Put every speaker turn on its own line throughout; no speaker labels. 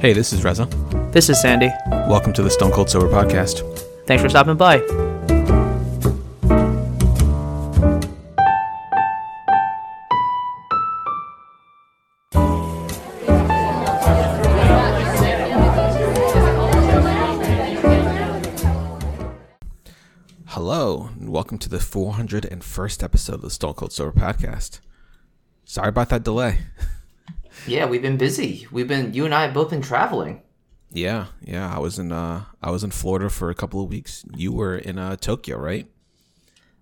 Hey, this is Reza.
This is Sandy.
Welcome to the Stone Cold Sober Podcast.
Thanks for stopping by.
Hello, and welcome to the 401st episode of the Stone Cold Sober Podcast. Sorry about that delay.
Yeah, we've been busy. We've been you and I have both been traveling.
Yeah, yeah, I was in uh I was in Florida for a couple of weeks. You were in uh Tokyo, right?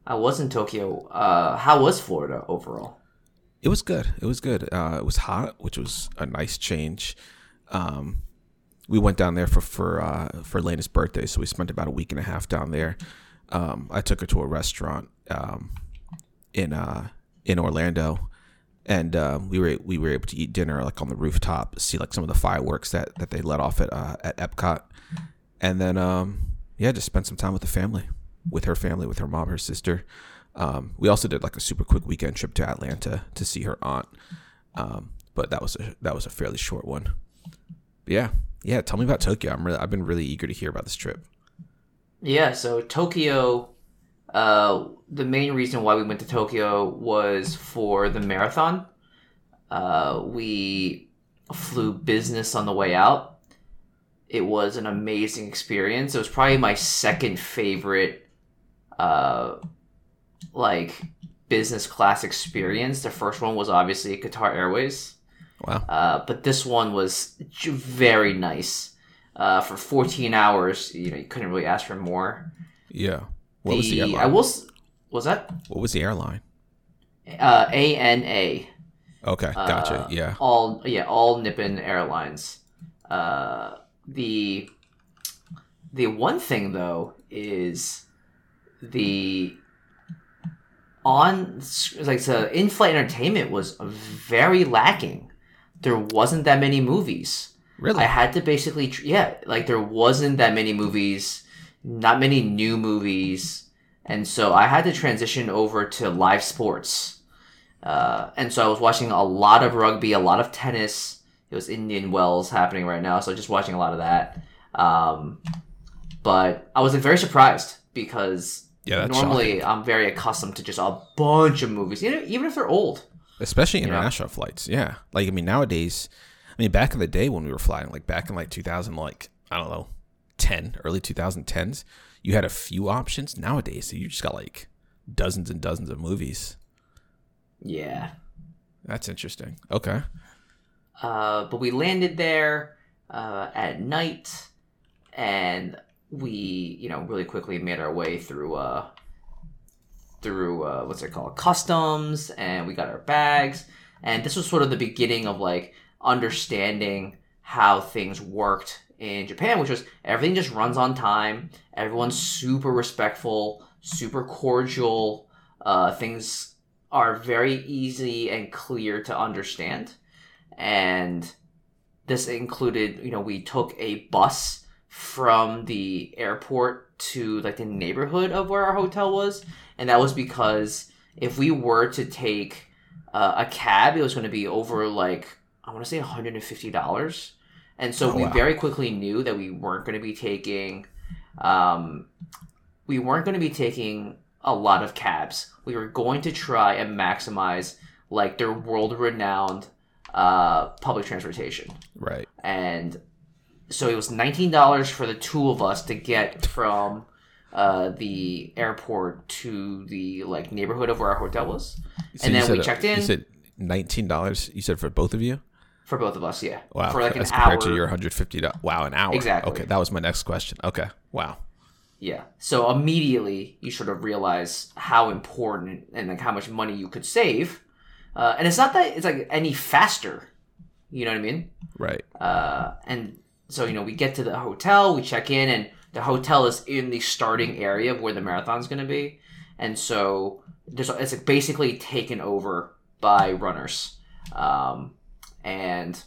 I was in Tokyo. Uh, how was Florida overall?
It was good. It was good. Uh, it was hot, which was a nice change. Um, we went down there for for uh, for Lena's birthday, so we spent about a week and a half down there. Um, I took her to a restaurant um, in uh, in Orlando, and uh, we were we were able to eat dinner like on the rooftop, see like some of the fireworks that that they let off at uh, at Epcot, and then um, yeah, just spend some time with the family, with her family, with her mom, her sister. Um, we also did like a super quick weekend trip to Atlanta to see her aunt, um, but that was a that was a fairly short one. But yeah, yeah. Tell me about Tokyo. I'm really I've been really eager to hear about this trip.
Yeah, so Tokyo. Uh, the main reason why we went to Tokyo was for the marathon. Uh, we flew business on the way out. It was an amazing experience. It was probably my second favorite, uh, like business class experience. The first one was obviously Qatar Airways.
Wow.
Uh, but this one was j- very nice. Uh, for 14 hours, you know, you couldn't really ask for more.
Yeah. What was the airline?
I will. Was that
what was the airline?
uh, ANA?
Okay, gotcha.
Uh,
yeah.
All yeah, all Nippon Airlines. Uh, the the one thing though is the on like the in-flight entertainment was very lacking. There wasn't that many movies.
Really?
I had to basically, yeah, like there wasn't that many movies, not many new movies, and so I had to transition over to live sports. Uh, and so I was watching a lot of rugby, a lot of tennis. It was Indian Wells happening right now, so just watching a lot of that. Um, but I was like, very surprised because
Yeah,
normally I'm very accustomed to just a bunch of movies, you know, even if they're old.
Especially
know?
international flights. Yeah. Like I mean nowadays, I mean back in the day when we were flying, like back in like 2000 like I don't know, 10, early 2010s, you had a few options. Nowadays, so you just got like dozens and dozens of movies.
Yeah.
That's interesting. Okay.
Uh, but we landed there uh, at night, and we, you know, really quickly made our way through uh, through uh, what's it called, customs, and we got our bags. And this was sort of the beginning of like understanding how things worked in Japan, which was everything just runs on time. Everyone's super respectful, super cordial. Uh, things are very easy and clear to understand and this included you know we took a bus from the airport to like the neighborhood of where our hotel was and that was because if we were to take uh, a cab it was going to be over like i want to say $150 and so
Oh,
we
wow.
very quickly knew that we weren't going to be taking um, we weren't going to be taking a lot of cabs we were going to try and maximize like their world renowned uh, public transportation.
Right.
And so it was $19 for the two of us to get from uh, the airport to the like neighborhood of where our hotel was.
So
and then we checked in
You said $19. You said for both of you?
For both of us, yeah.
Wow.
For like an
as
hour.
compared to your $150. Wow, an hour.
Exactly.
Okay, that was my next question. Okay. Wow.
Yeah. So immediately you sort of realize how important and like how much money you could save. Uh, and it's not that it's like any faster. You know what I mean?
Right.
Uh, and so you know we get to the hotel, we check in, and the hotel is in the starting area of where the marathon's going to be, and so there's it's basically taken over by runners, um, and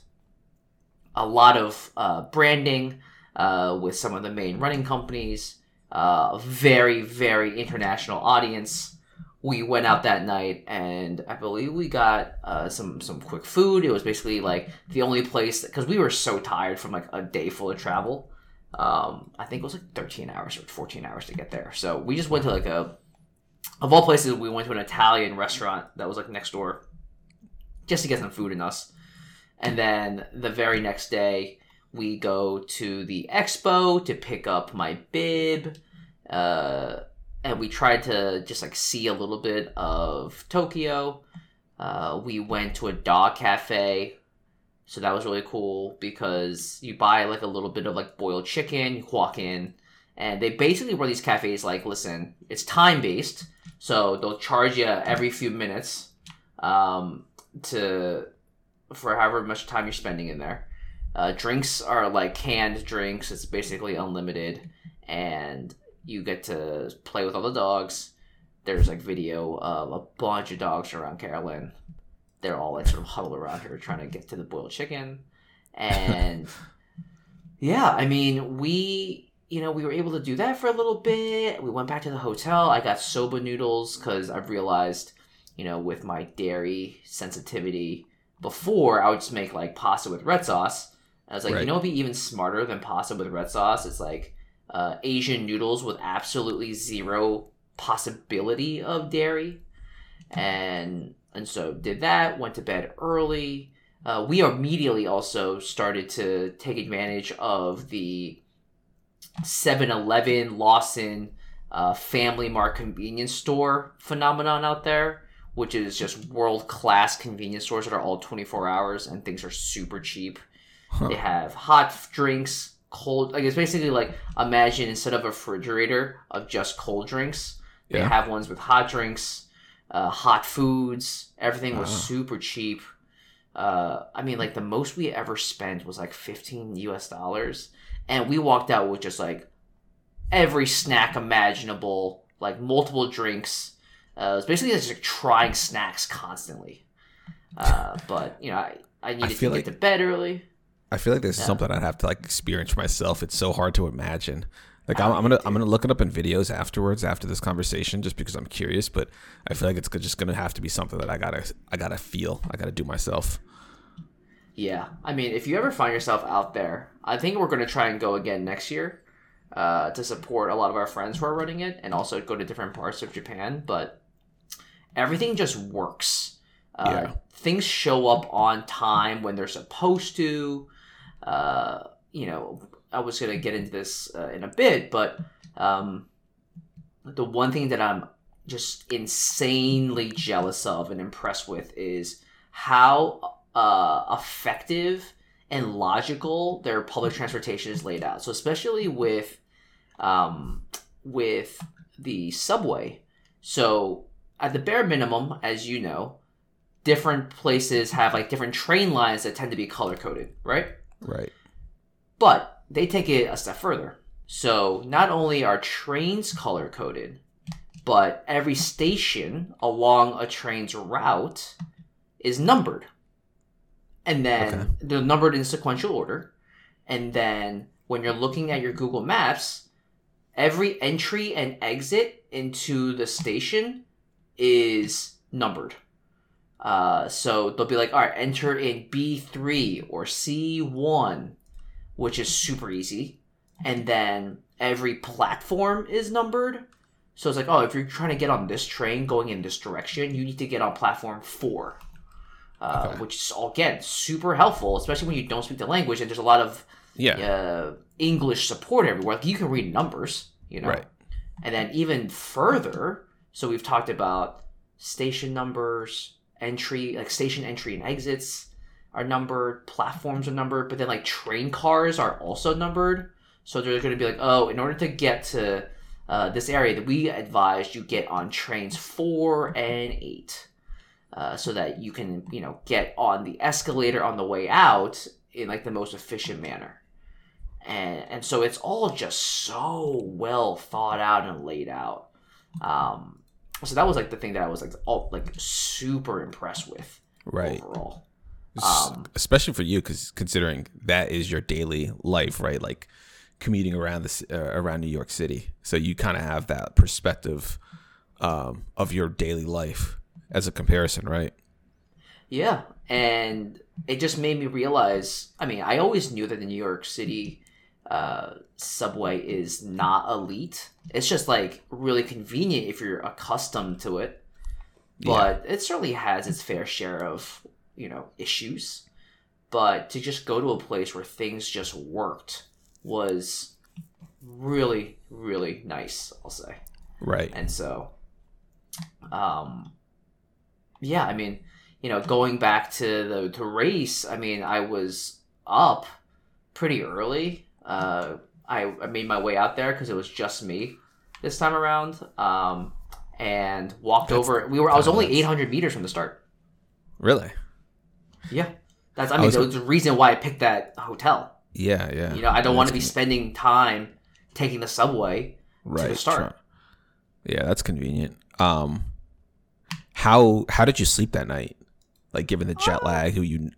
a lot of uh, branding uh, with some of the main running companies. Uh, very very international audience. we went out that night, and I believe we got uh, some some quick food. It was basically like the only place because we were so tired from like a day full of travel. Um, I think it was like 13 hours or 14 hours to get there. So we just went to like a of all places, we went to an Italian restaurant that was like next door, just to get some food in us. And then the very next day, we go to the expo to pick up my bib. Uh, and we tried to just like see a little bit of Tokyo. Uh, we went to a dog cafe, so that was really cool because you buy like a little bit of like boiled chicken, you walk in, and they basically run these cafes like, listen, it's time based, so they'll charge you every few minutes um, to for however much time you're spending in there. Uh, drinks are like canned drinks. It's basically unlimited, and you get to play with all the dogs. There's like video of a bunch of dogs around Carolyn. They're all like sort of huddled around her trying to get to the boiled chicken. And yeah, I mean, we, you know, we were able to do that for a little bit. We went back to the hotel. I got soba noodles because I've realized, you know, with my dairy sensitivity, before I would just make like pasta with red sauce. I was like,
Right.
you know, what'd be even smarter than pasta with red sauce? It's like uh, Asian noodles with absolutely zero possibility of dairy, and and so did that. Went to bed early. Uh, we immediately also started to take advantage of the 7-Eleven Lawson uh, Family Mart convenience store phenomenon out there, which is just world class convenience stores that are all 24 hours and things are super cheap. They have hot drinks, cold. Like it's basically like imagine instead of a refrigerator of just cold drinks, they
Yeah.
have ones with hot drinks, uh, hot foods. Everything was
Wow.
super cheap. Uh, I mean, like the most we ever spent was like 15 US dollars, and we walked out with just like every snack imaginable, like multiple drinks. Uh, it was basically just like trying snacks constantly. Uh, but you know, I, I needed to
feel
get
like-
to bed early.
I feel like this is
Yeah.
something I'd have to like experience myself. It's so hard to imagine. Like I'm, I'm gonna I'm gonna look it up in videos afterwards after this conversation just because I'm curious. But I feel like it's just gonna have to be something that I gotta I gotta feel. I gotta do myself.
Yeah, I mean, if you ever find yourself out there, I think we're going to try and go again next year uh, to support a lot of our friends who are running it, and also go to different parts of Japan. But everything just works. Uh,
Yeah.
Things show up on time when they're supposed to. Uh, you know, I was going to get into this uh, in a bit, but um, the one thing that I'm just insanely jealous of and impressed with is how uh, effective and logical their public transportation is laid out. So especially with um, with the subway. So at the bare minimum, as you know, different places have like different train lines that tend to be color coded, right?
Right.
But they take it a step further. So not only are trains color coded, but every station along a train's route is numbered. And then
Okay.
they're numbered in sequential order. And then when you're looking at your Google Maps, every entry and exit into the station is numbered. Uh, so they'll be like, all right, enter in B3 or C1, which is super easy. And then every platform is numbered. So it's like, oh, if you're trying to get on this train going in this direction, you need to get on platform four. Uh,
Okay.
Which is, again, super helpful, especially when you don't speak the language and there's a lot of
Yeah.
uh, English support everywhere. Like you can read numbers, you know.
Right.
And then even further, so we've talked about station numbers, entry, like station entry and exits are numbered, platforms are numbered, but then like train cars are also numbered. So they're going to be like, oh, in order to get to uh, this area, that we advise you get on trains four and eight, uh, so that you can, you know, get on the escalator on the way out in like the most efficient manner. And and so it's all just so well thought out and laid out. Um, so that was like the thing that I was like all like super impressed with
Right.
overall. Um,
especially for you because considering that is your daily life right like commuting around this uh, around new york city so you kind of have that perspective um, of your daily life as a comparison, right?
Yeah, and it just made me realize. I mean, I always knew that the New York City uh, subway is not elite. It's just like really convenient if you're accustomed to it, but it certainly has its fair share of you know issues. But to just go to a place where things just worked was really really nice. I'll say.
Right.
And so, um, yeah, I mean, you know, going back to the to race, I mean, I was up pretty early. Uh, I, I made my way out there because it was just me this time around. Um, and walked
That's-
over. We were. I was only 800 meters from the start.
Really?
Yeah, that's. I
I
mean,
was-
that's the reason why I picked that hotel.
Yeah, yeah.
You know, I don't want to be spending time taking the subway.
right
the start.
Yeah, that's convenient. Um, how how did you sleep that night? Like, given the jet lag, were you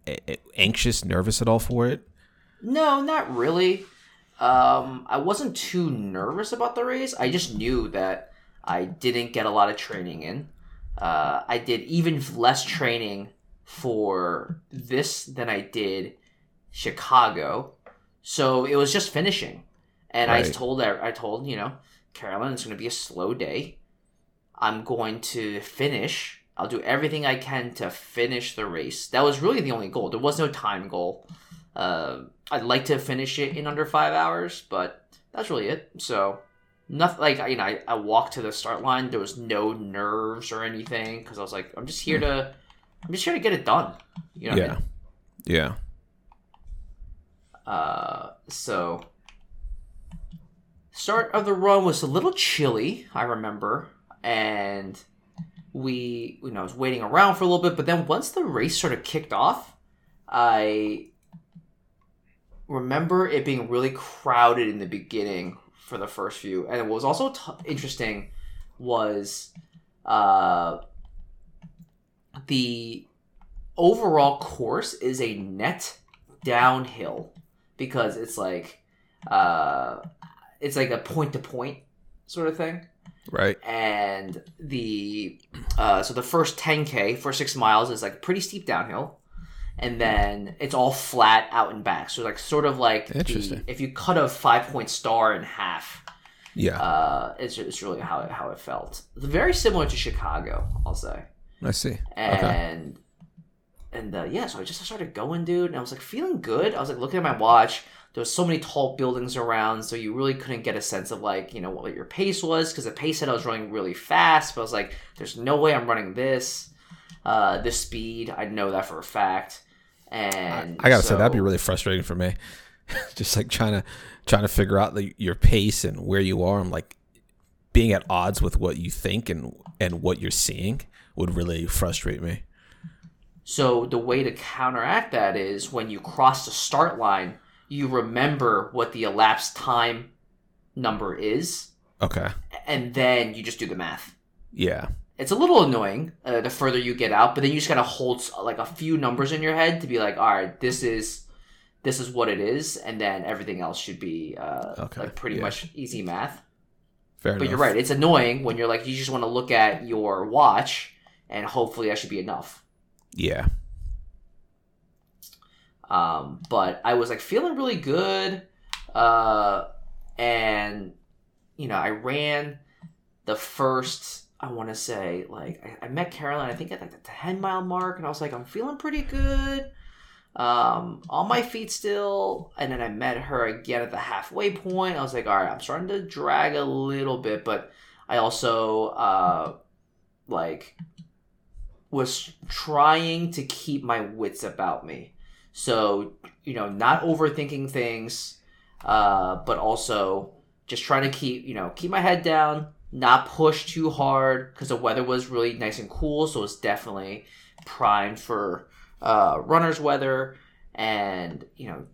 anxious, nervous at all for it?
No, not really. Um, I wasn't too nervous about the race. I just knew that I didn't get a lot of training in. Uh, I did even less training for this than I did Chicago. So it was just finishing, and I told I told you know, Carolyn, it's going to be a slow day. I'm going to finish. I'll do everything I can to finish the race. That was really the only goal. There was no time goal. Uh, I'd like to finish it in under five hours, but that's really it. So, nothing like you know, I, I walked to the start line. There was no nerves or anything because I was like, I'm just here to, I'm just here to get it done. You know, what I
yeah,
mean?
yeah.
Uh, so start of the run was a little chilly, I remember, and we, you know, I was waiting around for a little bit, but then once the race sort of kicked off, I remember it being really crowded in the beginning for the first few, and what was also t- interesting was uh, the overall course is a net downhill because it's like uh it's like a point to point sort of thing
Right.
and the uh so the first 10k for six miles is like pretty steep downhill and then it's all flat out and back so like sort of like the, if you cut a five point star in half
Yeah,
uh it's, it's really how it, how it felt very similar to chicago i'll say
I see. okay.
and and uh, yeah, so I just started going, dude, and I was like feeling good. I was like looking at my watch. There was so many tall buildings around, so you really couldn't get a sense of like you know what your pace was because the pace said I was running really fast, but I was like, there's no way I'm running this, uh, this speed. I know that for a fact. And
I gotta say that'd be really frustrating for me. Just like trying to trying to figure out the, your pace and where you are. I'm like being at odds with what you think and and what you're seeing would really frustrate me.
So the way to counteract that is when you cross the start line, you remember what the elapsed time number is,
Okay.
and then you just do the math.
Yeah.
It's a little annoying uh, the further you get out, but then you just gotta hold like a few numbers in your head to be like, all right, this is this is what it is, and then everything else should be uh,
Okay,
like pretty
yeah.
much easy math.
Fair
But
enough.
you're right; it's annoying when you're like you just want to look at your watch, and hopefully that should be enough.
Yeah.
Um, but I was like feeling really good, uh, and you know I ran the first. I want to say like I, I met Caroline. I think at like the ten mile mark, and I was like I'm feeling pretty good. Um, on my feet still, and then I met her again at the halfway point. I was like, all right, I'm starting to drag a little bit, but I also uh, like was trying to keep my wits about me. So, you know, not overthinking things, uh, but also just trying to keep, you know, keep my head down, not push too hard because the weather was really nice and cool. So it's definitely primed for uh, runner's weather. And, you know,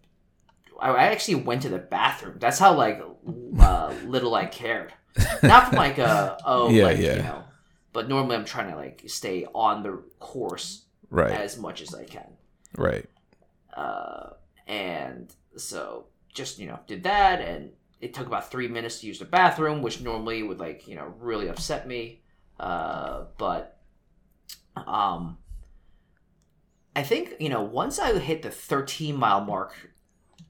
I, I actually went to the bathroom. That's how, like, uh, little I cared. Not from, like, a, oh,
Yeah,
like,
yeah.
you know, but normally I'm trying to, like, stay on the course
Right.
as much as I can
Right.
uh, and so just you know did that and it took about three minutes to use the bathroom which normally would like you know really upset me Uh, but um, I think you know once I hit the 13 mile mark,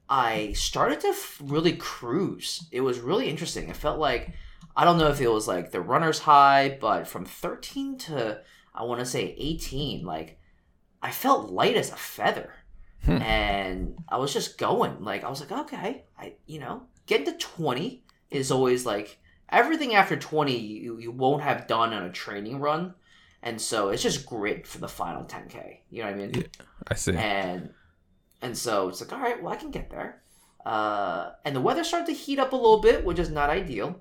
I started to f- really cruise. It was really interesting. It felt like I don't know if it was like the runner's high, but from 13 to I want to say 18, like I felt light as a feather.
Hmm.
And I was just going. Like I was like, okay, I you know, getting to 20 is always like everything after 20 you, you won't have done on a training run. And so it's just grit for the final 10k. You know what I mean?
Yeah. I see.
and and so it's like all right well i can get there uh, and the weather started to heat up a little bit which is not ideal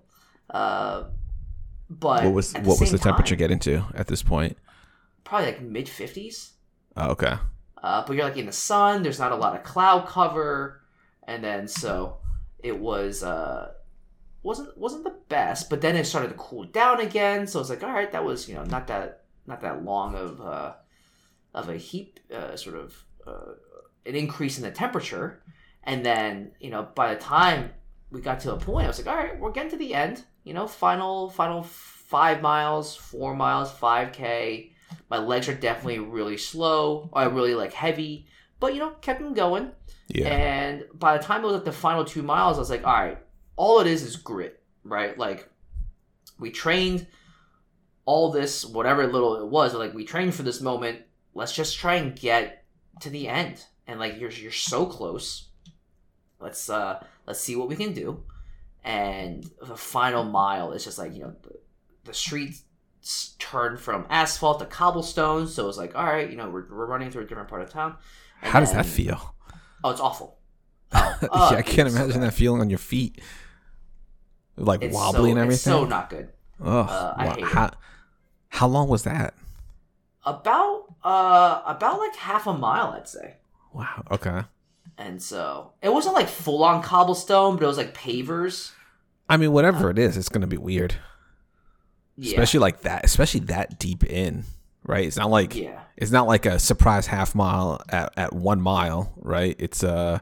uh, but
what was
at
what was the temperature
time,
getting to at this point?
probably like mid 50s
Oh, okay.
uh, but you're like in the sun there's not a lot of cloud cover and then so it was uh wasn't wasn't the best but then it started to cool down again so it's like all right that was you know not that not that long of uh of a heat uh, sort of uh, an increase in the temperature. And then you know by the time we got to a point i was like all right we're getting to the end you know final final five miles four miles 5k my legs are definitely really slow or really like heavy but you know kept them going
Yeah.
and by the time it was like the final two miles, I was like, all right, all it is is grit, right? Like, we trained all this, whatever little it was, like, we trained for this moment. Let's just try and get to the end. And like, you're, you're so close. Let's, uh, let's see what we can do. And the final mile is just like, you know, the, the streets turn from asphalt to cobblestone. So it was like, all right, you know, we're, we're running through a different part of town. And
How does that feel?
Oh, it's awful. Oh, uh,
yeah, I can't
it's so
imagine that feeling on your feet, like
It's
wobbly
so,
and
It's
everything.
so not good.
Ugh,
uh, I
wow.
hate it.
how, how long was that?
About uh about like half a mile, I'd say.
Wow. Okay.
And so it wasn't like full on cobblestone, but it was like pavers.
I mean, whatever it is, it's gonna be weird,
Yeah.
especially like that, especially that deep in, right? It's not like
yeah.
it's not like a surprise half mile at, at one mile, right? It's uh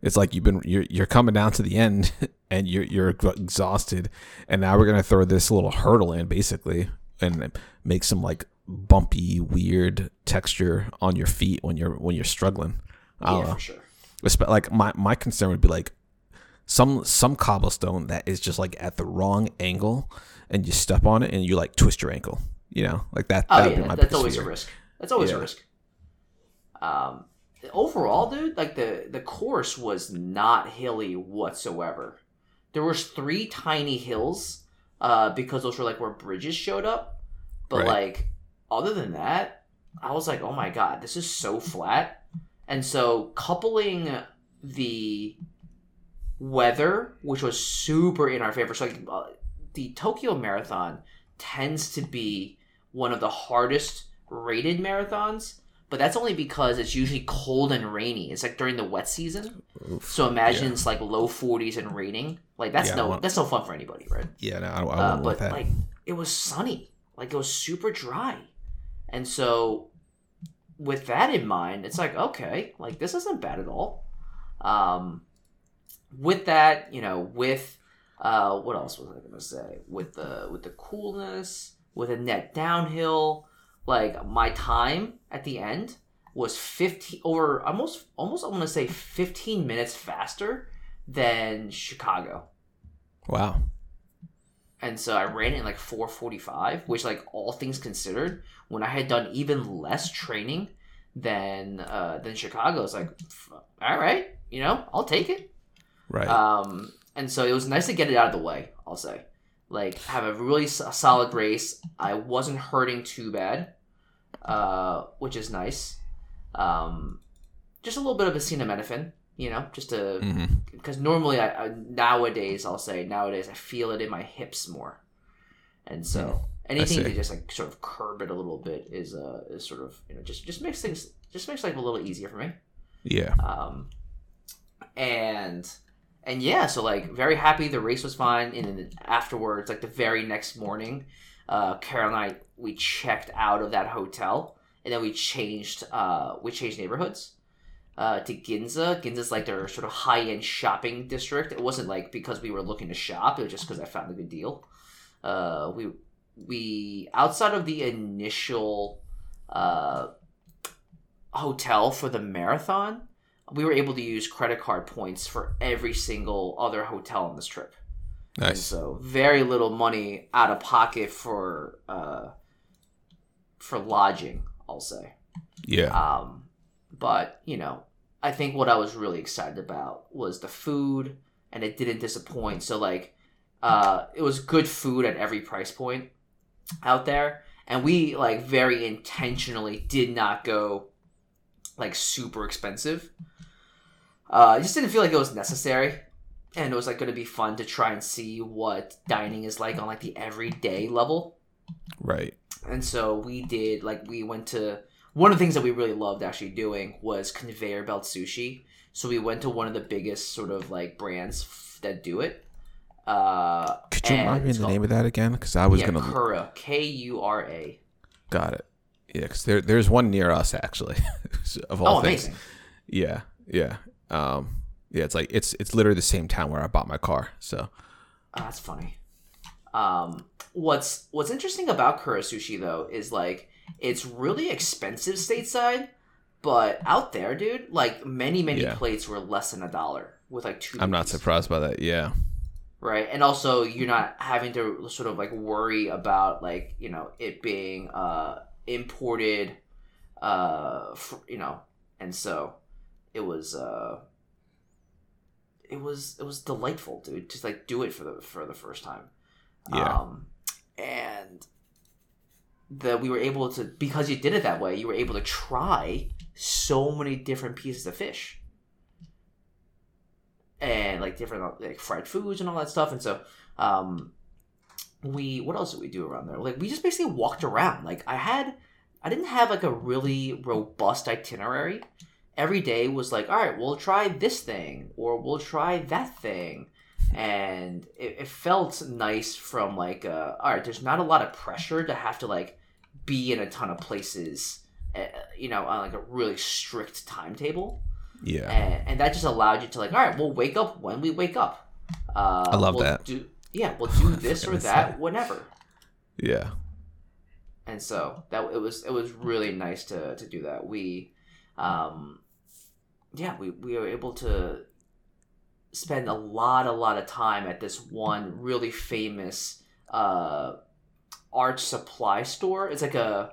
it's like you've been you're you're coming down to the end and you're you're exhausted, and now we're gonna throw this little hurdle in basically and make some like bumpy, weird texture on your feet when you're when you're struggling.
Yeah,
know.
for sure.
Like my my concern would be like some some cobblestone that is just like at the wrong angle and you step on it and you like twist your ankle you know like that
Oh yeah,
my
that's
biggest
always
fear.
a risk. That's always
Yeah.
a risk. Um overall, dude, like the the course was not hilly whatsoever. There was three tiny hills uh because those were like where bridges showed up. But
Right.
like other than that, I was like, "Oh my god, this is so flat." And so coupling the weather, which was super in our favor. So like uh, the Tokyo Marathon tends to be one of the hardest rated marathons, but that's only because it's usually cold and rainy. It's like during the wet season.
Oof.
So imagine
Yeah.
it's like low 40s and raining. Like that's
Yeah,
no
want-
that's no fun for anybody, right?
yeah no i, I wouldn't
Uh, but
that
like it was sunny. Like it was super dry. And so with that in mind, it's like okay, like this isn't bad at all. Um with that, you know, with uh what else was I going to say? With the with the coolness, with a net downhill, like my time at the end was 15 over almost almost I want to say 15 minutes faster than Chicago
wow
and so I ran it in like 4:45, which, like all things considered, when I had done even less training than uh, than Chicago, it's like, all right, you know, I'll take it.
right
Um, and so it was nice to get it out of the way. I'll say, like, have a really s- solid race. I wasn't hurting too bad, uh, which is nice. Um, just a little bit of acetaminophen, you know, just to
hmm
because normally I, I nowadays I'll say nowadays I feel it in my hips more, and so anything to just like sort of curb it a little bit is uh is sort of you know just just makes things just makes life a little easier for me.
yeah
Um, and and yeah, so like very happy the race was fine, and then afterwards, like the very next morning, uh, Carol and I we checked out of that hotel, and then we changed uh we changed neighborhoods. Uh, to Ginza. Ginza's like their sort of high end shopping district. It wasn't like because we were looking to shop. It was just because I found a good deal. Uh, we we outside of the initial uh, hotel for the marathon, we were able to use credit card points for every single other hotel on this trip. And
Nice.
so very little money out of pocket for uh, for lodging, I'll say.
Yeah.
Um, but you know, I think what I was really excited about was the food, and it didn't disappoint. So like, uh, it was good food at every price point out there, and we like very intentionally did not go like super expensive. Uh, I just didn't feel like it was necessary, and it was like going to be fun to try and see what dining is like on like the everyday level
Right.
and so we did like we went to one of the things that we really loved actually doing was conveyor belt sushi so we went to one of the biggest sort of like brands f- that do it uh
Could you remind me
it's
the
called-
name of that again? Because I was
yeah,
gonna
Kura, k-u-r-a
got it. Yeah, because there there's one near us actually. of all
oh
things.
amazing
Yeah. Yeah. Um. Yeah. It's like it's it's literally the same town where I bought my car. So
Oh, that's funny. Um, what's what's interesting about Kura Sushi though is like it's really expensive stateside, but out there, dude, like many many
Yeah.
plates were less than a dollar with like two.
I'm not surprised by that. Yeah.
right and also you're not having to sort of like worry about like you know it being uh imported uh f you know and so it was uh it was it was delightful dude to like do it for the for the first time
Yeah.
um and that we were able to because you did it that way you were able to try so many different pieces of fish and like different like fried foods and all that stuff and so um we what else did we do around there? Like we just basically walked around. Like i had i didn't have like a really robust itinerary. Every day was like all right we'll try this thing or we'll try that thing. And it, it felt nice from like uh, all right there's not a lot of pressure to have to like be in a ton of places uh, you know on like a really strict timetable.
Yeah.
and, and that just allowed you to like all right we'll wake up when we wake up. Uh,
I love
we'll
that.
do, yeah we'll do this or that
say.
whenever
Yeah.
and so that it was it was really nice to to do that we um yeah we we were able to spend a lot a lot of time at this one really famous uh art supply store it's like a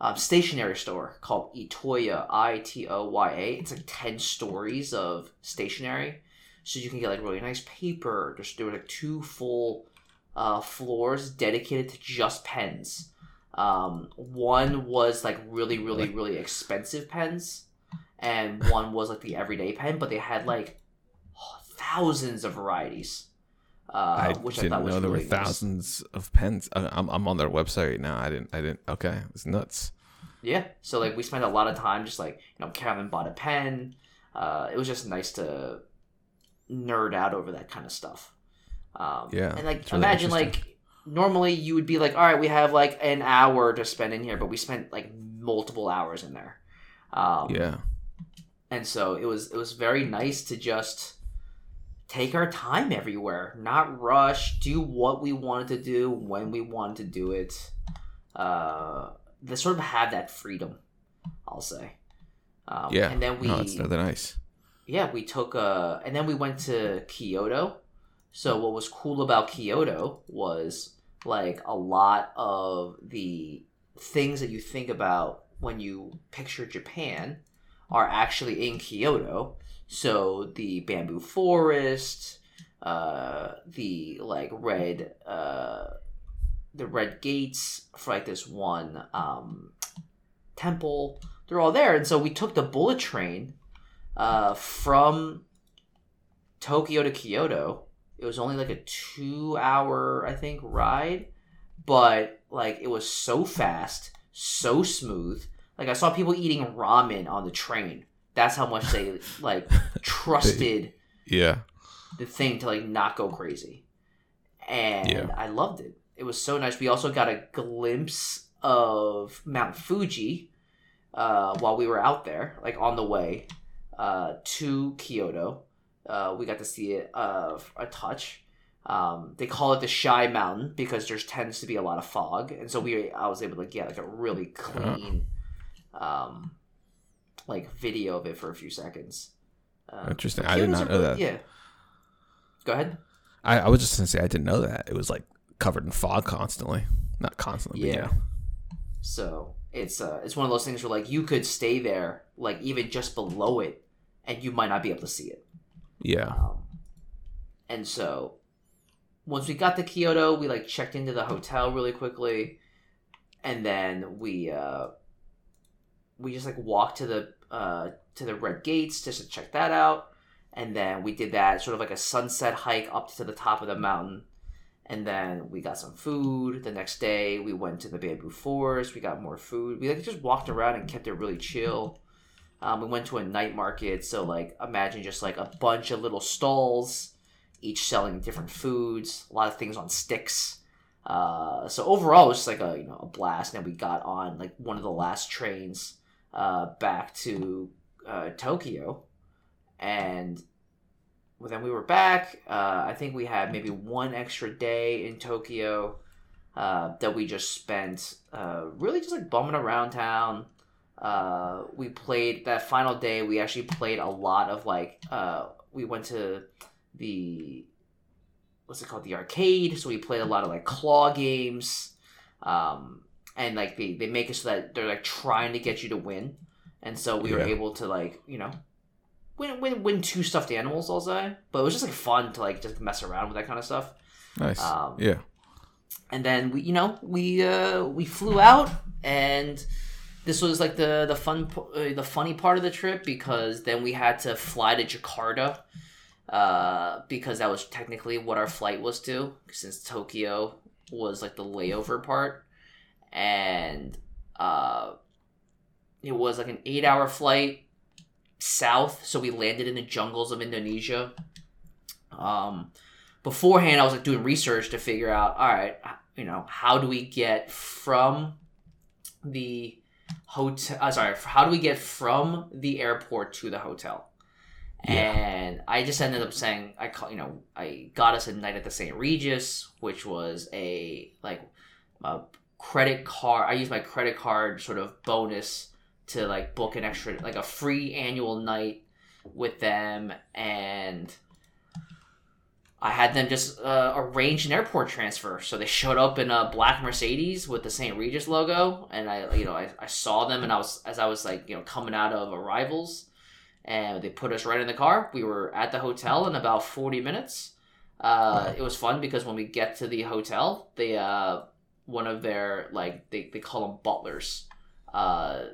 um, stationery store called Itoya I T O Y A it's like 10 stories of stationery so you can get like really nice paper there's there were like two full uh, floors dedicated to just pens um, one was like really, really, really expensive pens, and one was like the everyday pen. But they had like thousands of varieties, uh,
I
which I
didn't
thought
know there
really
were
nice.
thousands of pens. I, I'm I'm on their website right now. I didn't I didn't. Okay, it's nuts.
Yeah, so like we spent a lot of time just like you know Kevin bought a pen. Uh, it was just nice to nerd out over that kind of stuff. Um,
Yeah,
and like
really
imagine like normally you would be like, all right, we have like an hour to spend in here, but we spent like multiple hours in there. Um,
Yeah.
and so it was it was very nice to just take our time everywhere not rush do what we wanted to do when we wanted to do it uh sort of have that freedom i'll say um,
Yeah.
and then we
no, it's nice.
Yeah we took a, and then we went to kyoto. So what was cool about kyoto was like a lot of the things that you think about when you picture japan are actually in kyoto. So the bamboo forest uh the like red uh the red gates for like this one um temple they're all there. And so we took the bullet train uh, from Tokyo to Kyoto. It was only like a two hour, I think, ride, but like it was so fast, so smooth. Like I saw people eating ramen on the train. That's how much they like trusted
Yeah.
the thing to like not go crazy. And
Yeah.
I loved it. It was so nice. We also got a glimpse of Mount Fuji uh, while we were out there, like on the way uh, to Kyoto. Uh, we got to see it uh, a touch. Um, they call it the Shy Mountain because there tends to be a lot of fog, and so we I was able to get like a really clean, um, like video of it for a few seconds. Um,
Interesting. I did not know
really-
that.
Yeah. Go ahead.
I, I was just gonna say I didn't know that it was like covered in fog constantly. Not constantly, but
Yeah.
yeah.
So it's uh, it's one of those things where like you could stay there, like even just below it, and you might not be able to see it.
Yeah.
Um, and so once we got to Kyoto, we like checked into the hotel really quickly, and then we uh, we just like walked to the uh, to the red gates just to check that out, and then we did that sort of like a sunset hike up to the top of the mountain. And then we got some food. The next day, we went to the bamboo forest. We got more food. We like just walked around and kept it really chill. Um, we went to a night market, so like imagine just like a bunch of little stalls, each selling different foods, a lot of things on sticks. Uh, so overall, it was just like a you know a blast. And we got on like one of the last trains uh, back to uh, Tokyo, and well, then we were back. Uh, I think we had maybe one extra day in Tokyo uh, that we just spent uh, really just like bumming around town uh, we played that final day. We actually played a lot of like uh, we went to the what's it called the arcade. So we played a lot of like claw games, um, and like they they make it so that they're like trying to get you to win, and so we were able to like you know. Win, win, win two stuffed animals, I'll say. But it was just like fun to like just mess around with that kind of stuff.
Nice.
Um,
yeah.
and then we you know we uh we flew out and this was like the the fun uh, the funny part of the trip because then we had to fly to Jakarta uh because that was technically what our flight was to since Tokyo was like the layover part. And uh it was like an 8 hour flight south so we landed in the jungles of Indonesia. Um beforehand I was like doing research to figure out all right you know how do we get from the hotel uh, sorry how do we get from the airport to the hotel
Yeah.
and I just ended up saying I call you know I got us a night at the St. Regis which was a like a credit card I used my credit card sort of bonus to like book an extra like a free annual night with them and I had them just uh, arrange an airport transfer. So they showed up in a black Mercedes with the St. Regis logo, and I, you know, I, I saw them, and I was as I was like, you know, coming out of arrivals, and they put us right in the car. We were at the hotel in about forty minutes. Uh, It was fun because when we get to the hotel, they uh, one of their like they, they call them butlers, uh,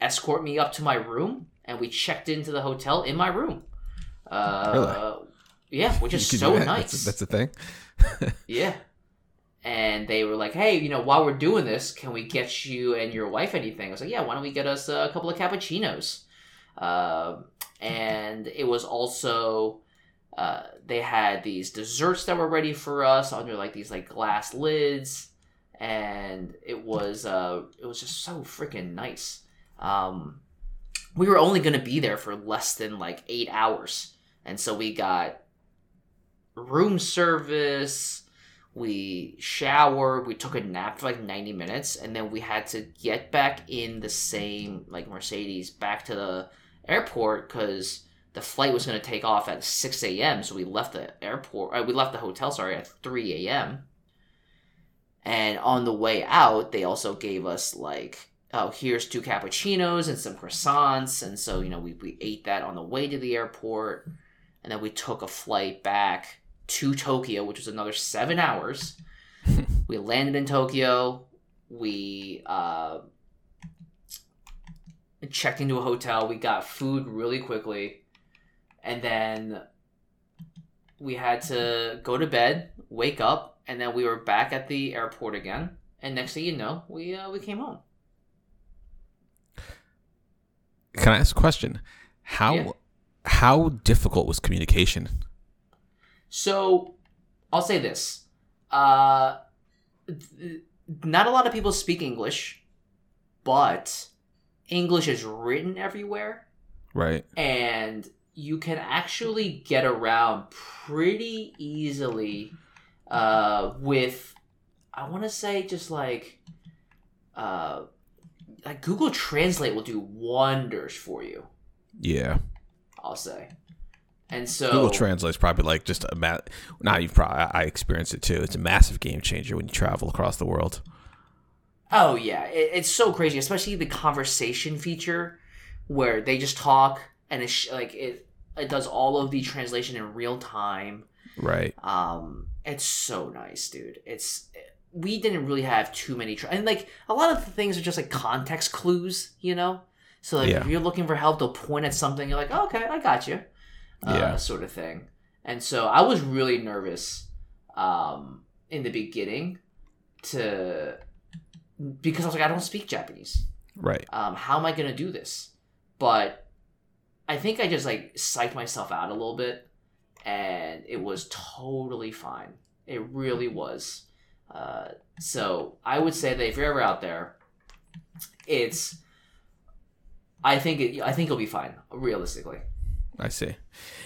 escort me up to my room, and we checked into the hotel in my room. Uh, Yeah, which is so
that.
nice.
That's, that's a thing.
Yeah. And they were like, hey, you know, while we're doing this, can we get you and your wife anything? I was like, yeah, why don't we get us a couple of cappuccinos? Uh, and it was also, uh, they had these desserts that were ready for us under like these like glass lids. And it was, uh, it was just so freaking nice. Um, we were only going to be there for less than like eight hours. And so we got room service. We showered. We took a nap for like 90 minutes. And then we had to get back in the same, like, Mercedes back to the airport because the flight was going to take off at 6 a.m. So we left the airport, uh, we left the hotel, sorry, at 3 a.m. And on the way out, they also gave us, like, oh, here's two cappuccinos and some croissants. And so, you know, we, we ate that on the way to the airport. And then we took a flight back to Tokyo, which was another seven hours. we landed in Tokyo. We uh, checked into a hotel. We got food really quickly. And then we had to go to bed, wake up, and then we were back at the airport again. And next thing you know, we uh, we came home.
Can I ask a question? How
Yeah.
how difficult was communication?
So, I'll say this: uh, th- not a lot of people speak English, but English is written everywhere,
Right.
and you can actually get around pretty easily uh, with I want to say just like uh, like Google Translate will do wonders for you.
Yeah.
I'll say. And so
Google Translate is probably like just a ma- now you've probably I experienced it too. It's a massive game changer when you travel across the world.
Oh yeah, it, it's so crazy, especially the conversation feature where they just talk and it's sh- like it it does all of the translation in real time.
Right.
Um, it's so nice, dude. It's we didn't really have too many tra- and like a lot of the things are just like context clues, you know. So like
Yeah.
if you're looking for help, they'll point at something. You're like, oh, okay, I got you, uh,
Yeah.
sort of thing. And so I was really nervous um, in the beginning to because I was like, I don't speak Japanese.
Right.
Um, how am I gonna do this? But I think I just like psyched myself out a little bit, and it was totally fine. It really was. Uh, so I would say that if you're ever out there, it's. I think it. I think it'll be fine. Realistically,
I see.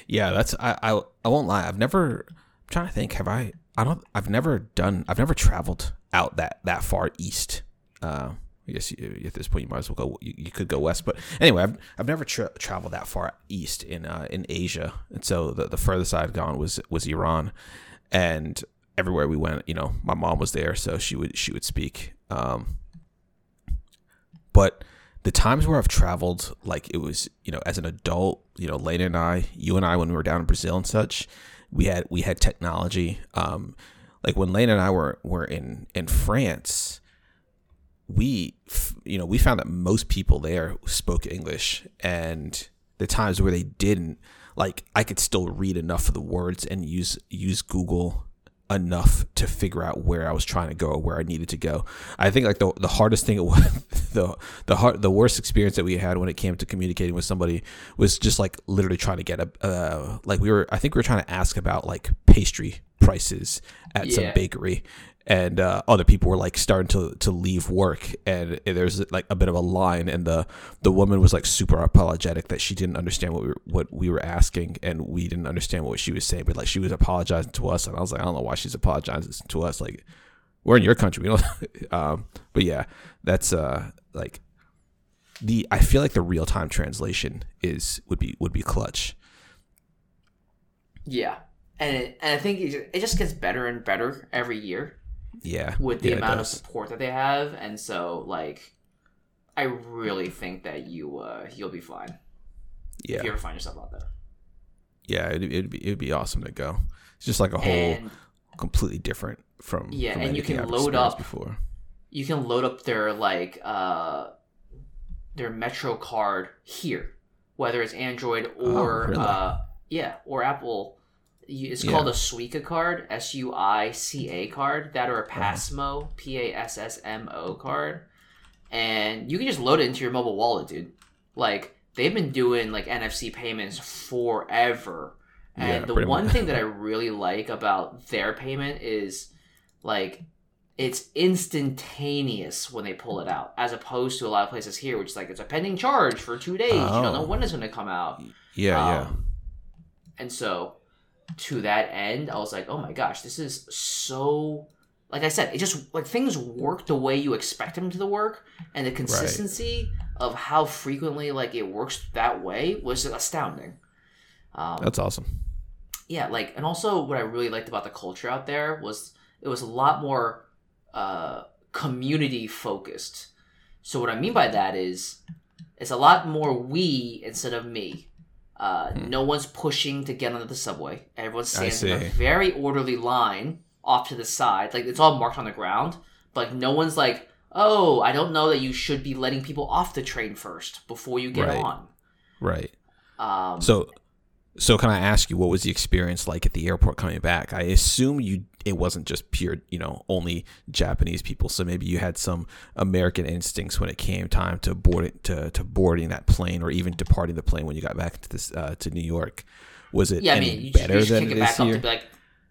Yeah, that's I, I I won't lie. I've never I'm trying to think, have I I don't I've never done I've never traveled out that that far east. Uh I guess you, at this point you might as well go. You, you could go west, but anyway, I've, I've never tra- traveled that far east in uh, in Asia, and so the, the furthest I'd gone was was Iran, and everywhere we went, you know, my mom was there, so she would she would speak. Um, but the times where I've traveled, like it was, you know, as an adult, you know, Lena and I, you and I, when we were down in Brazil and such, we had we had technology. Um, like when Lena and I were were in in France, we, you know, we found that most people there spoke English, and the times where they didn't, like I could still read enough of the words and use use Google enough to figure out where I was trying to go or where I needed to go. I think like the the hardest thing it was the the hard the worst experience that we had when it came to communicating with somebody was just like literally trying to get a uh, like we were I think we were trying to ask about like pastry prices at some bakery and uh, other people were like starting to to leave work and there's like a bit of a line and the the woman was like super apologetic that she didn't understand what we were, what we were asking and we didn't understand what she was saying but like she was apologizing to us and I was like I don't know why she's apologizing to us like we're in your country we don't um but yeah that's uh like the I feel like the real time translation is would be would be clutch
yeah, and it, and I think it, it just gets better and better every year.
Yeah
with the
yeah,
amount of support that they have, and so like, I really think that you uh, you'll be fine
yeah
if you ever find yourself out there.
yeah it'd, it'd be it'd be awesome to go it's just like a whole
And
completely different from
Yeah,
from
and you can load up-
before
you can load up their like uh, their Metro card here, whether it's Android or
Oh, really?
uh, yeah, or Apple. It's
Yeah.
called a Suica card, S U I C A card, that or
Uh-huh.
a Passmo, P A S S M O card, and you can just load it into your mobile wallet, dude. Like they've been doing like NFC payments forever, and
Yeah,
the one
much.
thing that I really like about their payment is like it's instantaneous when they pull it out, as opposed to a lot of places here, which is like it's a pending charge for two days. Oh. You don't know
Oh.
when it's going to come out.
yeah yeah
Um, And so, to that end, I was like, oh my gosh, this is so. Like I said, it just like things work the way you expect them to work, and the consistency of how frequently like it works that way was astounding. Um,
that's awesome
yeah like and also what i really liked about the culture out there was it was a lot more uh community focused so what i mean by that is it's a lot more we instead of me uh no one's pushing to get onto the subway everyone
Hmm.
Stands in a very orderly line off to the side like it's all marked on the ground but like no one's like oh i don't know that you should be letting people off the train first before you get
Right.
on
right
um
so so can I ask you what was the experience like at the airport coming back? I assume you it wasn't just pure, you know, only Japanese people. So maybe you had some American instincts when it came time to boarding to, to boarding that plane or even departing the plane when you got back to this uh, to New York. Was it
Yeah, I mean, you,
better
you just
than
kick
it
it back up to be like,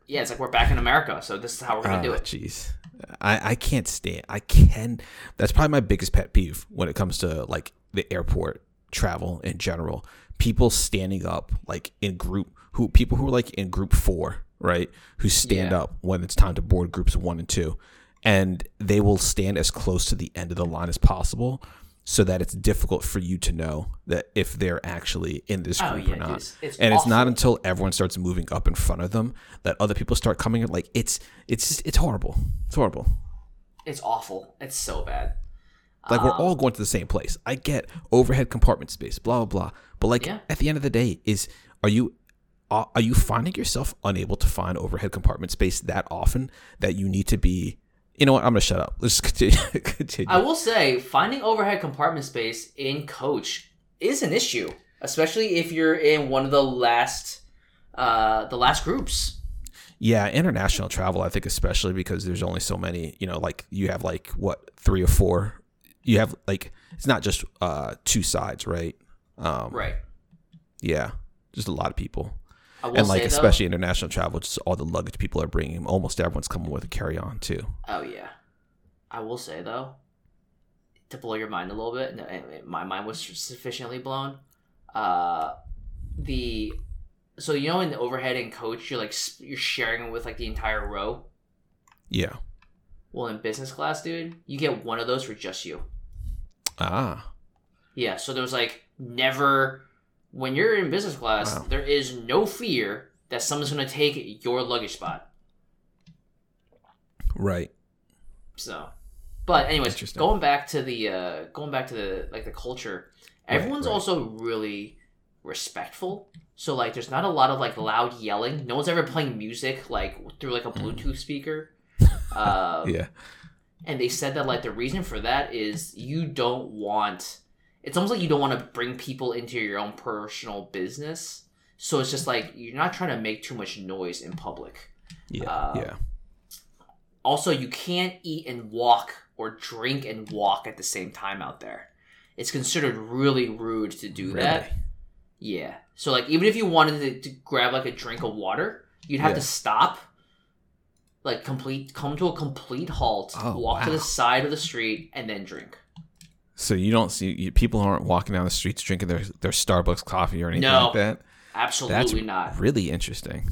yeah, it's like we're back in America, so this is how we're gonna do
Ah,
it.
Jeez, I I can't stand. I can. That's probably my biggest pet peeve when it comes to like the airport travel in general. people standing up like in group who people who are like in group four, right? Who stand
Yeah.
up when it's time to board groups one and two, and they will stand as close to the end of the line as possible, so that it's difficult for you to know that if they're actually in this
Oh,
group
yeah,
or not.
it's- it's
and it's not until everyone starts moving up in front of them that other people start coming. in. Like it's it's just, it's horrible. It's horrible.
It's awful. It's so bad.
Like we're
Um,
all going to the same place. I get overhead compartment space, blah blah blah. But like
Yeah.
at the end of the day, is are you are are you finding yourself unable to find overhead compartment space that often that you need to be? You know what? I'm gonna shut up. Let's continue. continue.
I will say, finding overhead compartment space in coach is an issue, especially if you're in one of the last, uh, the last groups.
Yeah, international travel, I think especially because there's only so many, you know, like you have like what, three or four. You have like it's not just uh two sides, right? Um
Right.
yeah. Just a lot of people. And like
say, though-
especially international travel, just all the luggage people are bringing. Almost everyone's coming with a carry on too.
Oh yeah, I will say though, to blow your mind a little bit, no, eh, eh, my mind was sufficiently blown. Uh, the so you know in the overhead and coach, you're like you're sharing with like the entire row.
Yeah.
Well, in business class, dude, you get one of those for just you.
Ah.
Yeah, so there's like never when you're in business class,
Wow.
there is no fear that someone's gonna take your luggage spot.
Right.
So, but anyways, going back to the uh, going back to the like the culture, everyone's
right.
also really respectful. So like, there's not a lot of like loud yelling. No one's ever playing music like through like a Bluetooth speaker. Um,
Mm. Yeah.
and they said that like the reason for that is you don't want. It's almost like you don't want to bring people into your own personal business. So it's just like you're not trying to make too much noise in public.
Yeah.
Uh,
yeah.
Also, you can't eat and walk or drink and walk at the same time out there. It's considered really rude to do that. Yeah. So like even if you wanted to, to grab like a drink of water, you'd have
Yeah.
to stop, like complete come to a complete halt,
Oh,
walk to the side of the street, and then drink.
So you don't see you, people aren't walking down the streets drinking their their Starbucks coffee or anything
No.
like that.
Absolutely
That's
not.
really interesting.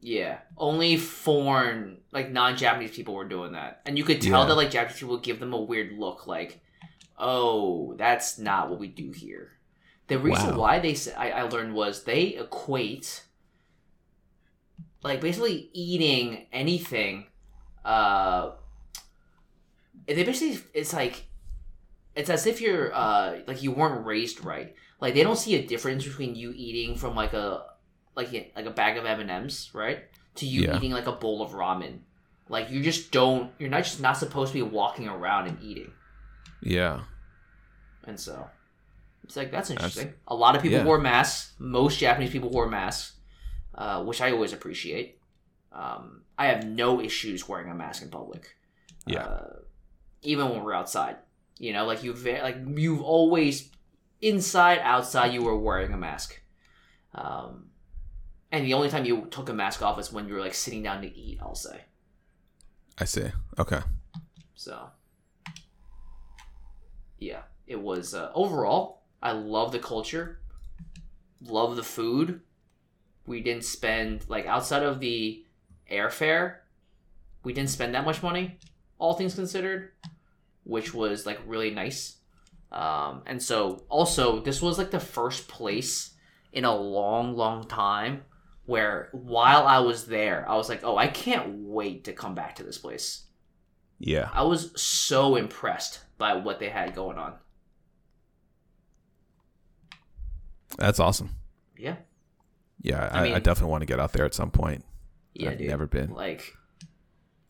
Yeah. Only foreign, like non-Japanese people were doing that, and you could tell
Yeah.
that like Japanese people give them a weird look, like, "Oh, that's not what we do here." The reason
Wow.
why they said I, I learned was they equate like basically eating anything. Uh, they basically it's like it's as if you're uh like you weren't raised right. Like they don't see a difference between you eating from like a like a, like a bag of M and M's, right? To you
Yeah.
eating like a bowl of ramen. Like you just don't. You're not just not supposed to be walking around and eating.
Yeah.
And so it's like that's
That's-
interesting. a lot of people
yeah.
wore masks. Most Japanese people wore masks, uh, which I always appreciate. Um, I have no issues wearing a mask in public.
Yeah.
Uh, even when we're outside, you know, like you've like you've always inside outside you were wearing a mask. Um, and the only time you took a mask off is when you were like sitting down to eat. I'll say
I see. Okay.
so. Yeah, it was uh, overall. I love the culture, love the food. We didn't spend like outside of the airfare, we didn't spend that much money, all things considered, which was like really nice. Um, and so also this was like the first place in a long, long time where while I was there, I was like, oh, I can't wait to come back to this place.
Yeah.
I was so impressed by what they had going on.
That's awesome.
Yeah.
Yeah,
I
I, I, definitely want to get out there at some point.
Yeah,
I've
dude.
never been.
Like,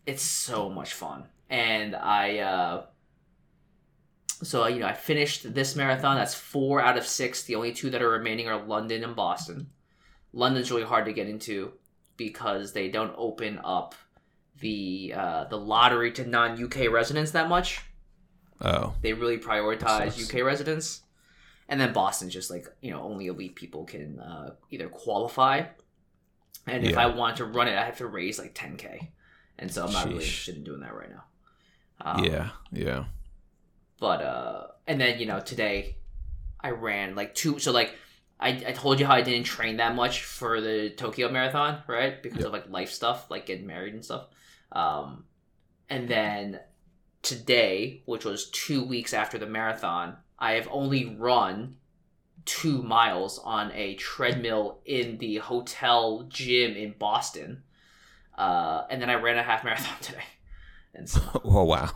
it's so much fun. And I, uh, so, you know, I finished this marathon. That's four out of six. The only two that are remaining are London and Boston. London's really hard to get into because they don't open up the uh, the lottery to non UK residents that much.
Oh,
They really prioritize UK residents. And then Boston's just like, you know, only elite people can uh, either qualify. And if I want to run it, I have to raise like 10K. And so I'm not really interested in doing that right now. Um,
yeah, yeah.
But, uh, and then, you know, today I ran like two. So, like, I, I told you how I didn't train that much for the Tokyo Marathon, right? Because of like life stuff, like getting married and stuff. Um, and then today, which was two weeks after the marathon, I have only run two miles on a treadmill in the hotel gym in Boston. Uh, and then I ran a half marathon today. And so,
oh wow.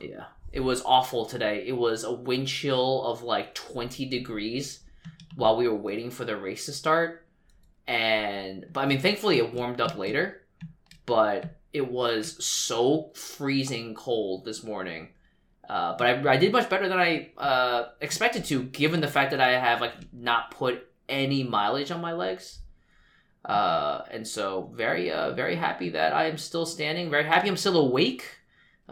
yeah, it was awful today. It was a wind chill of like 20 degrees while we were waiting for the race to start. And, but I mean, thankfully it warmed up later, but it was so freezing cold this morning. Uh, but I, I did much better than I uh, expected to, given the fact that I have like not put any mileage on my legs. Uh, and so very uh, very happy that I am still standing. Very happy I'm still awake.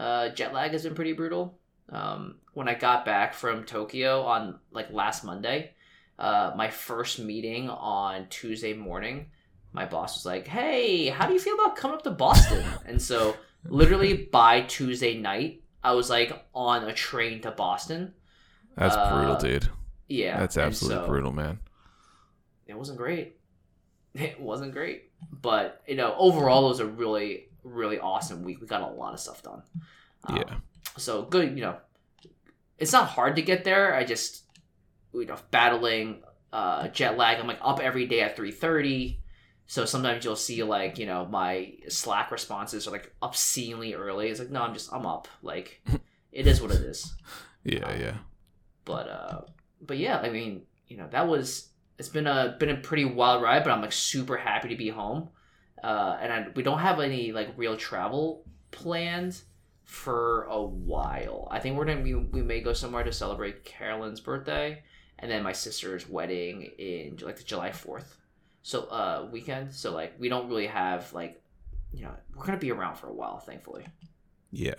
Uh, jet lag has been pretty brutal. Um, when I got back from Tokyo on like last Monday, uh, my first meeting on Tuesday morning, my boss was like, "Hey, how do you feel about coming up to Boston?" and so literally by Tuesday night, I was like on a train to Boston.
That's
Uh,
brutal, dude.
Yeah,
That's absolutely
so-
brutal, man.
it wasn't great. It wasn't great, but you know, overall, it was a really, really awesome week. We got a lot of stuff done. Um,
Yeah.
So good, you know. It's not hard to get there. I just, you know, battling uh, jet lag. I'm like up every day at three thirty. So sometimes you'll see like you know my Slack responses are like obscenely early. It's like no, I'm just I'm up. Like it is what it is
Yeah, yeah.
but uh but yeah i mean you know that was it's been a been a pretty wild ride but i'm like super happy to be home uh and I, we don't have any like real travel plans for a while i think we're gonna we, we may go somewhere to celebrate carolyn's birthday and then my sister's wedding in like the july 4th so uh weekend so like we don't really have like you know we're gonna be around for a while thankfully
Yeah.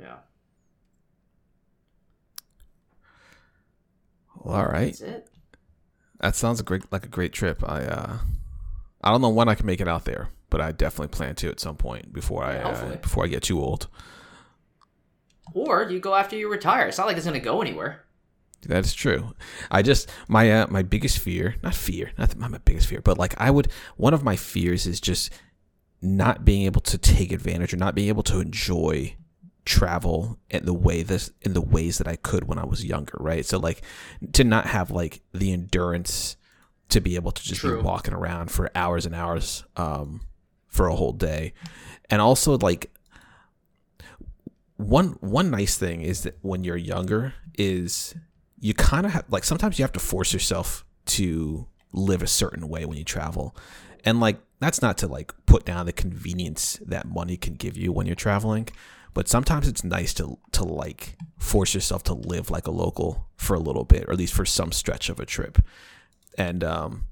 yeah
Well, all right. That sounds a great like a great trip. I uh I don't know when I can make it out there, but I definitely plan to at some point before I
Yeah,
uh, before I get too old.
or you go after you retire it's not like it's gonna go anywhere
That is true. I just my uh, my biggest fear, not fear, not, not my biggest fear, but like I would one of my fears is just not being able to take advantage or not being able to enjoy travel in the way this in the ways that I could when I was younger, right? So like to not have like the endurance to be able to just
True.
be walking around for hours and hours um for a whole day. And also like one one nice thing is that when you're younger is you kind of have like sometimes you have to force yourself to live a certain way when you travel and like that's not to like put down the convenience that money can give you when you're traveling but sometimes it's nice to to like force yourself to live like a local for a little bit or at least for some stretch of a trip and um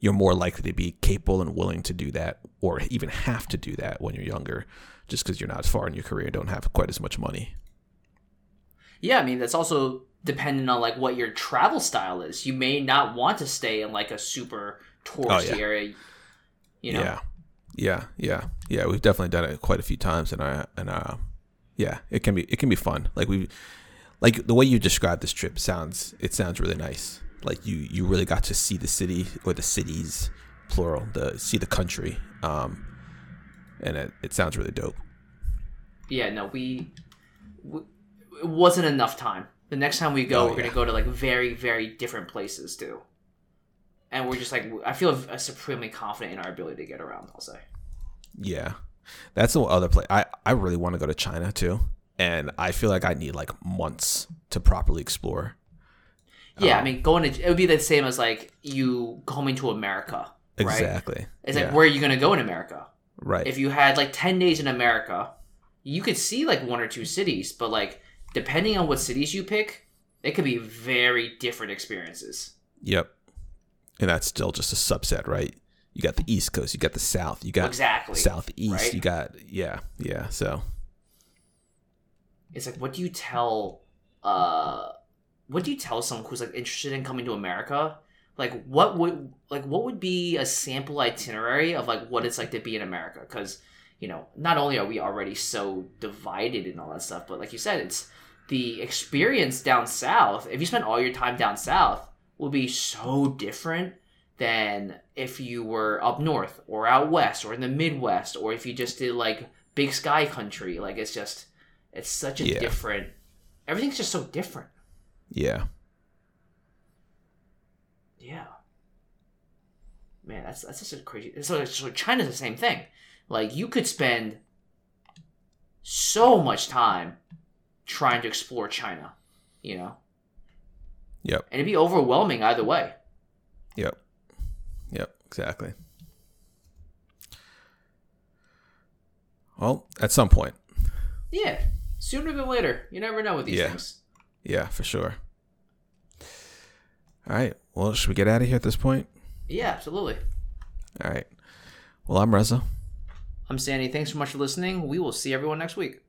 you're more likely to be capable and willing to do that or even have to do that when you're younger just because you're not as far in your career and don't have quite as much money
Yeah, I mean that's also dependent on like what your travel style is. You may not want to stay in like a super touristy
Oh, yeah.
area. You know,
Yeah, yeah, yeah, yeah. We've definitely done it quite a few times, and I and uh, yeah, it can be it can be fun. Like we, like the way you described this trip sounds it sounds really nice. Like you you really got to see the city or the cities plural, the see the country, um, and it, it sounds really dope.
yeah. No, we, we it wasn't enough time. The next time we go,
Oh,
we're
yeah.
gonna go to like very very different places too. And we're just like I feel uh, supremely confident in our ability to get around. I'll say.
Yeah, that's the other place. I I really want to go to China too, and I feel like I need like months to properly explore.
Yeah, I
Um,
mean, going to it would be the same as like you coming to America, right?
Exactly.
It's
yeah.
like where are you gonna go in America?
right.
if you had like 10 days in America, you could see like one or two cities, but like depending on what cities you pick, it could be very different experiences.
Yep. And that's still just a subset, right? You got the East Coast, you got the South, you got
Exactly.
Southeast,
right?
you got yeah, yeah. So
It's like what do you tell uh what do you tell someone who's like interested in coming to America? Like what would like what would be a sample itinerary of like what it's like to be in America? Because you know, not only are we already so divided and all that stuff, but like you said, it's the experience down south. If you spend all your time down south, would be so different than if you were up north or out west or in the Midwest or if you just did like big sky country. Like it's just it's such a
Yeah.
different everything's just so different.
Yeah.
Yeah. Man, that's that's just a crazy. So, so China's the same thing. Like you could spend so much time trying to explore China, you know,
Yep.
and it'd be overwhelming either way.
Yep. Yep. Exactly. Well, at some point.
Yeah, sooner than later. You never know with these
Yeah.
things.
Yeah, for sure. All right. Well, should we get out of here at this point?
Yeah, absolutely.
All right. Well, I'm Reza.
I'm Sandy. Thanks so much for listening. We will see everyone next week.